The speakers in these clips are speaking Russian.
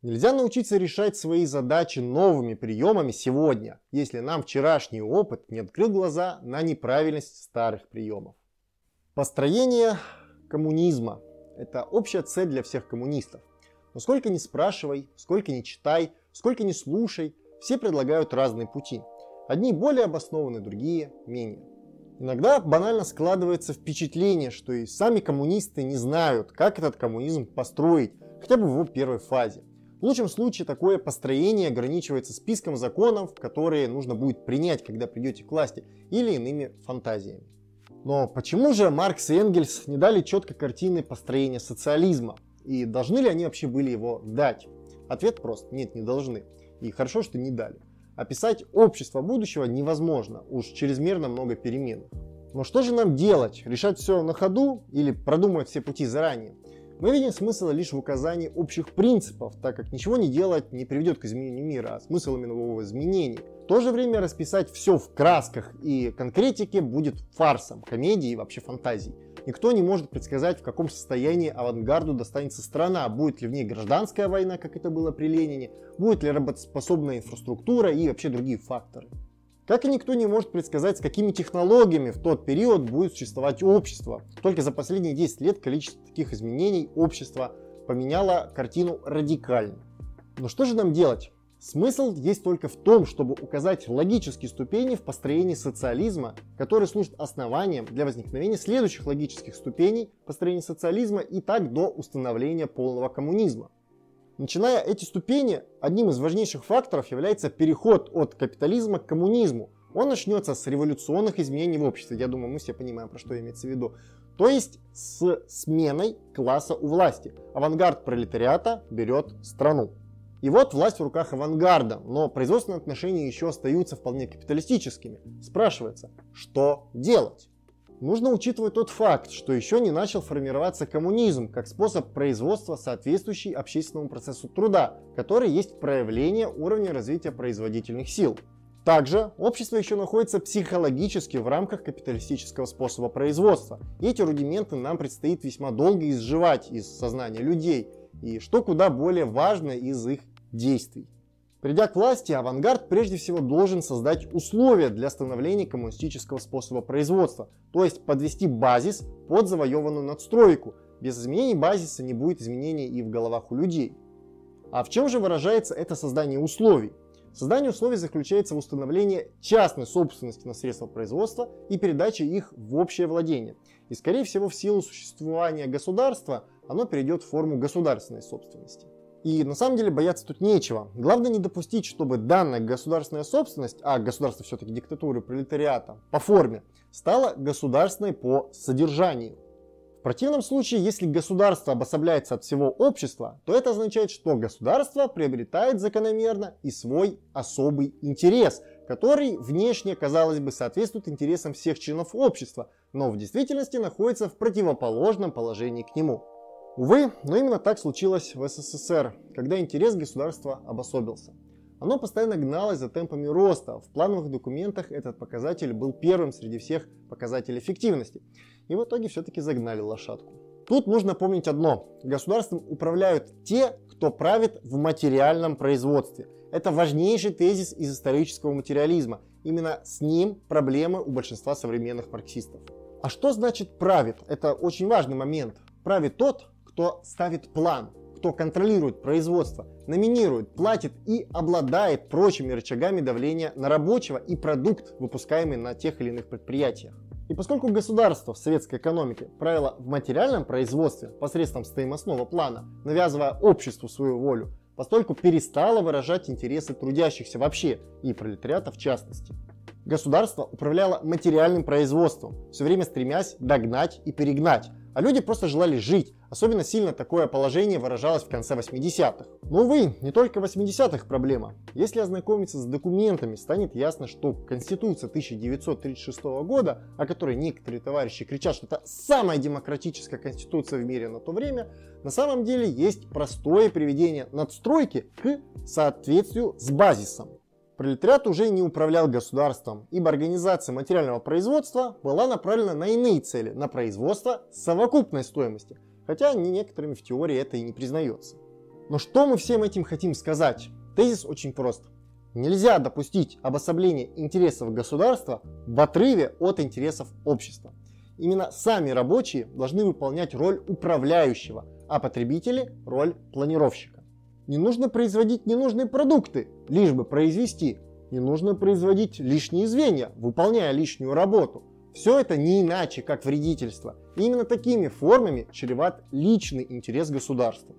Нельзя научиться решать свои задачи новыми приемами сегодня, если нам вчерашний опыт не открыл глаза на неправильность старых приемов. Построение коммунизма – это общая цель для всех коммунистов. Но сколько ни спрашивай, сколько ни читай, сколько ни слушай, все предлагают разные пути. Одни более обоснованы, другие менее. Иногда банально складывается впечатление, что и сами коммунисты не знают, как этот коммунизм построить, хотя бы в его первой фазе. В лучшем случае такое построение ограничивается списком законов, которые нужно будет принять, когда придете к власти, или иными фантазиями. Но почему же Маркс и Энгельс не дали четкой картины построения социализма? И должны ли они вообще были его дать? Ответ прост. Нет, не должны. И хорошо, что не дали. Описать общество будущего невозможно, уж чрезмерно много перемен. Но что же нам делать? Решать все на ходу или продумывать все пути заранее? Мы видим смысл лишь в указании общих принципов, так как ничего не делать не приведет к изменению мира, а смысл именно его изменений. В то же время расписать все в красках и конкретике будет фарсом, комедией и вообще фантазией. Никто не может предсказать, в каком состоянии авангарду достанется страна, будет ли в ней гражданская война, как это было при Ленине, будет ли работоспособная инфраструктура и вообще другие факторы. Как и никто не может предсказать, с какими технологиями в тот период будет существовать общество. Только за последние 10 лет количество таких изменений общества поменяло картину радикально. Но что же нам делать? Смысл есть только в том, чтобы указать логические ступени в построении социализма, которые служат основанием для возникновения следующих логических ступеней построения социализма и так до установления полного коммунизма. Начиная эти ступени, одним из важнейших факторов является переход от капитализма к коммунизму. Он начнется с революционных изменений в обществе. Я думаю, мы все понимаем, про что имеется в виду. То есть с сменой класса у власти. Авангард пролетариата берет страну. И вот власть в руках авангарда, но производственные отношения еще остаются вполне капиталистическими. Спрашивается, что делать? Нужно учитывать тот факт, что еще не начал формироваться коммунизм как способ производства, соответствующий общественному процессу труда, который есть проявление уровня развития производительных сил. Также общество еще находится психологически в рамках капиталистического способа производства. Эти рудименты нам предстоит весьма долго изживать из сознания людей, и что куда более важно из их действий. Придя к власти, авангард прежде всего должен создать условия для становления коммунистического способа производства, то есть подвести базис под завоеванную надстройку. Без изменений базиса не будет изменений и в головах у людей. А в чем же выражается это создание условий? Создание условий заключается в установлении частной собственности на средства производства и передаче их в общее владение. И скорее всего в силу существования государства оно перейдет в форму государственной собственности. И на самом деле бояться тут нечего. Главное не допустить, чтобы данная государственная собственность, а государство все-таки диктатуры пролетариата, по форме, стала государственной по содержанию. В противном случае, если государство обособляется от всего общества, то это означает, что государство приобретает закономерно и свой особый интерес, который внешне, казалось бы, соответствует интересам всех членов общества, но в действительности находится в противоположном положении к нему. Увы, но именно так случилось в СССР, когда интерес государства обособился. Оно постоянно гналось за темпами роста. В плановых документах этот показатель был первым среди всех показателей эффективности. И в итоге все-таки загнали лошадку. Тут нужно помнить одно. Государством управляют те, кто правит в материальном производстве. Это важнейший тезис из исторического материализма. Именно с ним проблемы у большинства современных марксистов. А что значит правит? Это очень важный момент. Правит тот, кто ставит план, кто контролирует производство, номинирует, платит и обладает прочими рычагами давления на рабочего и продукт, выпускаемый на тех или иных предприятиях. И поскольку государство в советской экономике правило в материальном производстве посредством стоимостного плана, навязывая обществу свою волю, постольку перестало выражать интересы трудящихся вообще и пролетариата в частности. Государство управляло материальным производством, все время стремясь догнать и перегнать, а люди просто желали жить, Особенно сильно такое положение выражалось в конце 80-х. Но, увы, не только в 80-х проблема. Если ознакомиться с документами, станет ясно, что Конституция 1936 года, о которой некоторые товарищи кричат, что это самая демократическая конституция в мире на то время, на самом деле есть простое приведение надстройки к соответствию с базисом. Пролетариат уже не управлял государством, ибо организация материального производства была направлена на иные цели, на производство совокупной стоимости – хотя некоторыми в теории это и не признается. Но что мы всем этим хотим сказать? Тезис очень прост. Нельзя допустить обособление интересов государства в отрыве от интересов общества. Именно сами рабочие должны выполнять роль управляющего, а потребители – роль планировщика. Не нужно производить ненужные продукты, лишь бы произвести. Не нужно производить лишние звенья, выполняя лишнюю работу. Все это не иначе, как вредительство. И именно такими формами чреват личный интерес государства.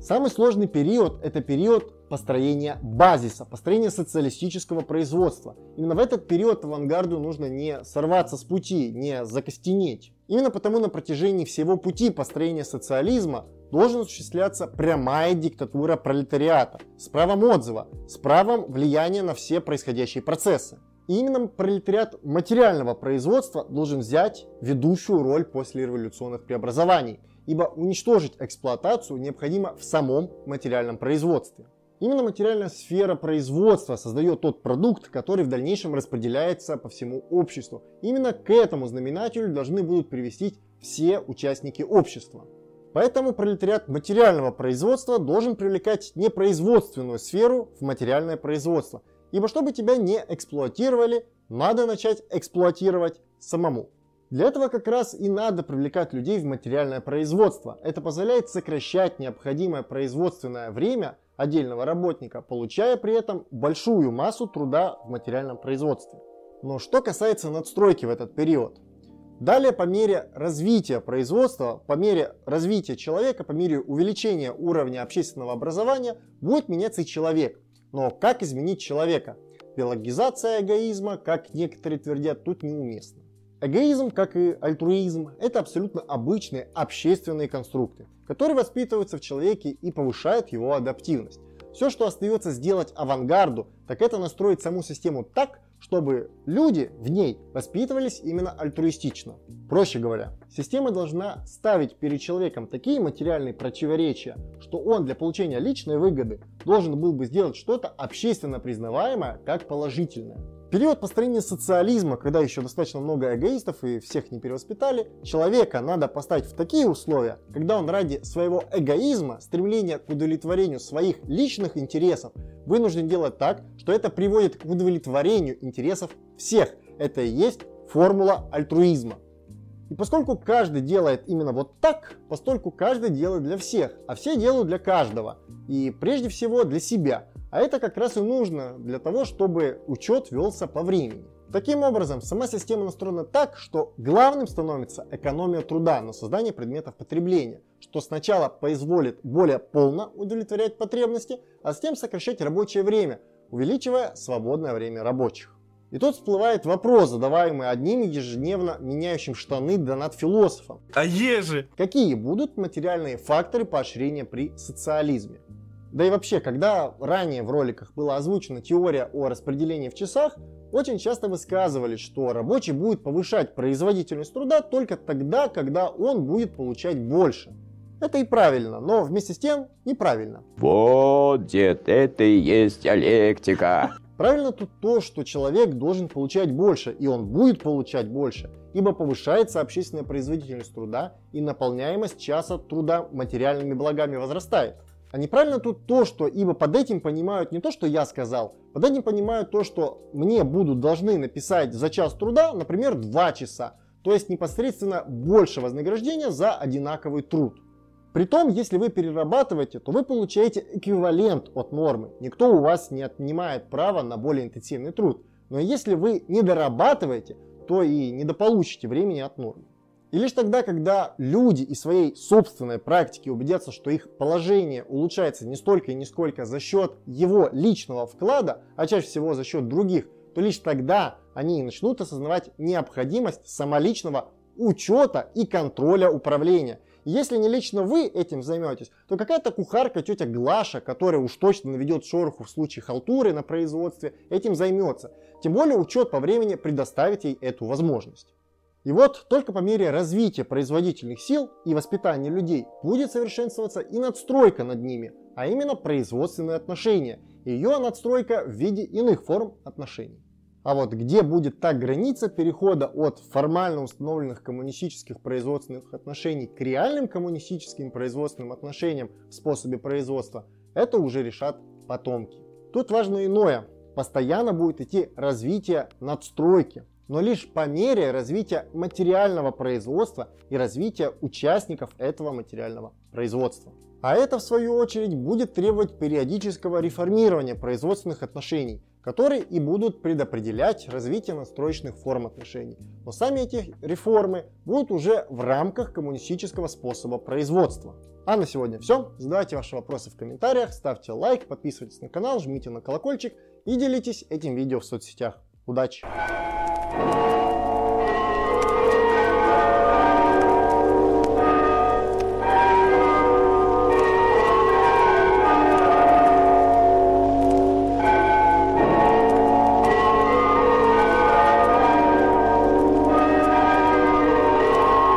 Самый сложный период – это период построения базиса, построения социалистического производства. Именно в этот период авангарду нужно не сорваться с пути, не закостенеть. Именно потому на протяжении всего пути построения социализма должен осуществляться прямая диктатура пролетариата с правом отзыва, с правом влияния на все происходящие процессы. И именно пролетариат материального производства должен взять ведущую роль после революционных преобразований – ибо уничтожить эксплуатацию необходимо в самом материальном производстве. Именно материальная сфера производства создает тот продукт, который в дальнейшем распределяется по всему обществу. Именно к этому знаменателю должны будут привести все участники общества. Поэтому пролетариат материального производства должен привлекать не производственную сферу в материальное производство. Ибо чтобы тебя не эксплуатировали, надо начать эксплуатировать самому. Для этого как раз и надо привлекать людей в материальное производство. Это позволяет сокращать необходимое производственное время отдельного работника, получая при этом большую массу труда в материальном производстве. Но что касается надстройки в этот период? Далее по мере развития производства, по мере развития человека, по мере увеличения уровня общественного образования будет меняться и человек. Но как изменить человека? Биологизация эгоизма, как некоторые твердят, тут неуместно. Эгоизм, как и альтруизм, это абсолютно обычные общественные конструкты, которые воспитываются в человеке и повышают его адаптивность. Все, что остается сделать авангарду, так это настроить саму систему так, чтобы люди в ней воспитывались именно альтруистично. Проще говоря, система должна ставить перед человеком такие материальные противоречия, что он для получения личной выгоды должен был бы сделать что-то общественно признаваемое как положительное период построения социализма, когда еще достаточно много эгоистов и всех не перевоспитали, человека надо поставить в такие условия, когда он ради своего эгоизма, стремления к удовлетворению своих личных интересов, вынужден делать так, что это приводит к удовлетворению интересов всех. Это и есть формула альтруизма. И поскольку каждый делает именно вот так, постольку каждый делает для всех, а все делают для каждого. И прежде всего для себя. А это как раз и нужно для того, чтобы учет велся по времени. Таким образом, сама система настроена так, что главным становится экономия труда на создание предметов потребления, что сначала позволит более полно удовлетворять потребности, а затем сокращать рабочее время, увеличивая свободное время рабочих. И тут всплывает вопрос, задаваемый одним ежедневно меняющим штаны донат философом. А ежи? Какие будут материальные факторы поощрения при социализме? Да и вообще, когда ранее в роликах была озвучена теория о распределении в часах, очень часто высказывали, что рабочий будет повышать производительность труда только тогда, когда он будет получать больше. Это и правильно, но вместе с тем неправильно. Вот, дед, это и есть диалектика. Правильно тут то, что человек должен получать больше, и он будет получать больше, ибо повышается общественная производительность труда и наполняемость часа труда материальными благами возрастает. А неправильно тут то, что ибо под этим понимают не то, что я сказал, под этим понимают то, что мне будут должны написать за час труда, например, 2 часа, то есть непосредственно больше вознаграждения за одинаковый труд. Притом, если вы перерабатываете, то вы получаете эквивалент от нормы. Никто у вас не отнимает право на более интенсивный труд. Но если вы не дорабатываете, то и недополучите времени от нормы. И лишь тогда, когда люди из своей собственной практики убедятся, что их положение улучшается не столько и не сколько за счет его личного вклада, а чаще всего за счет других, то лишь тогда они начнут осознавать необходимость самоличного учета и контроля управления. И если не лично вы этим займетесь, то какая-то кухарка, тетя Глаша, которая уж точно наведет шороху в случае халтуры на производстве, этим займется. Тем более учет по времени предоставит ей эту возможность. И вот только по мере развития производительных сил и воспитания людей будет совершенствоваться и надстройка над ними, а именно производственные отношения, и ее надстройка в виде иных форм отношений. А вот где будет та граница перехода от формально установленных коммунистических производственных отношений к реальным коммунистическим производственным отношениям в способе производства, это уже решат потомки. Тут важно иное. Постоянно будет идти развитие надстройки, но лишь по мере развития материального производства и развития участников этого материального производства. А это, в свою очередь, будет требовать периодического реформирования производственных отношений, которые и будут предопределять развитие настроечных форм отношений. Но сами эти реформы будут уже в рамках коммунистического способа производства. А на сегодня все. Задавайте ваши вопросы в комментариях, ставьте лайк, подписывайтесь на канал, жмите на колокольчик и делитесь этим видео в соцсетях. Удачи! Thank you.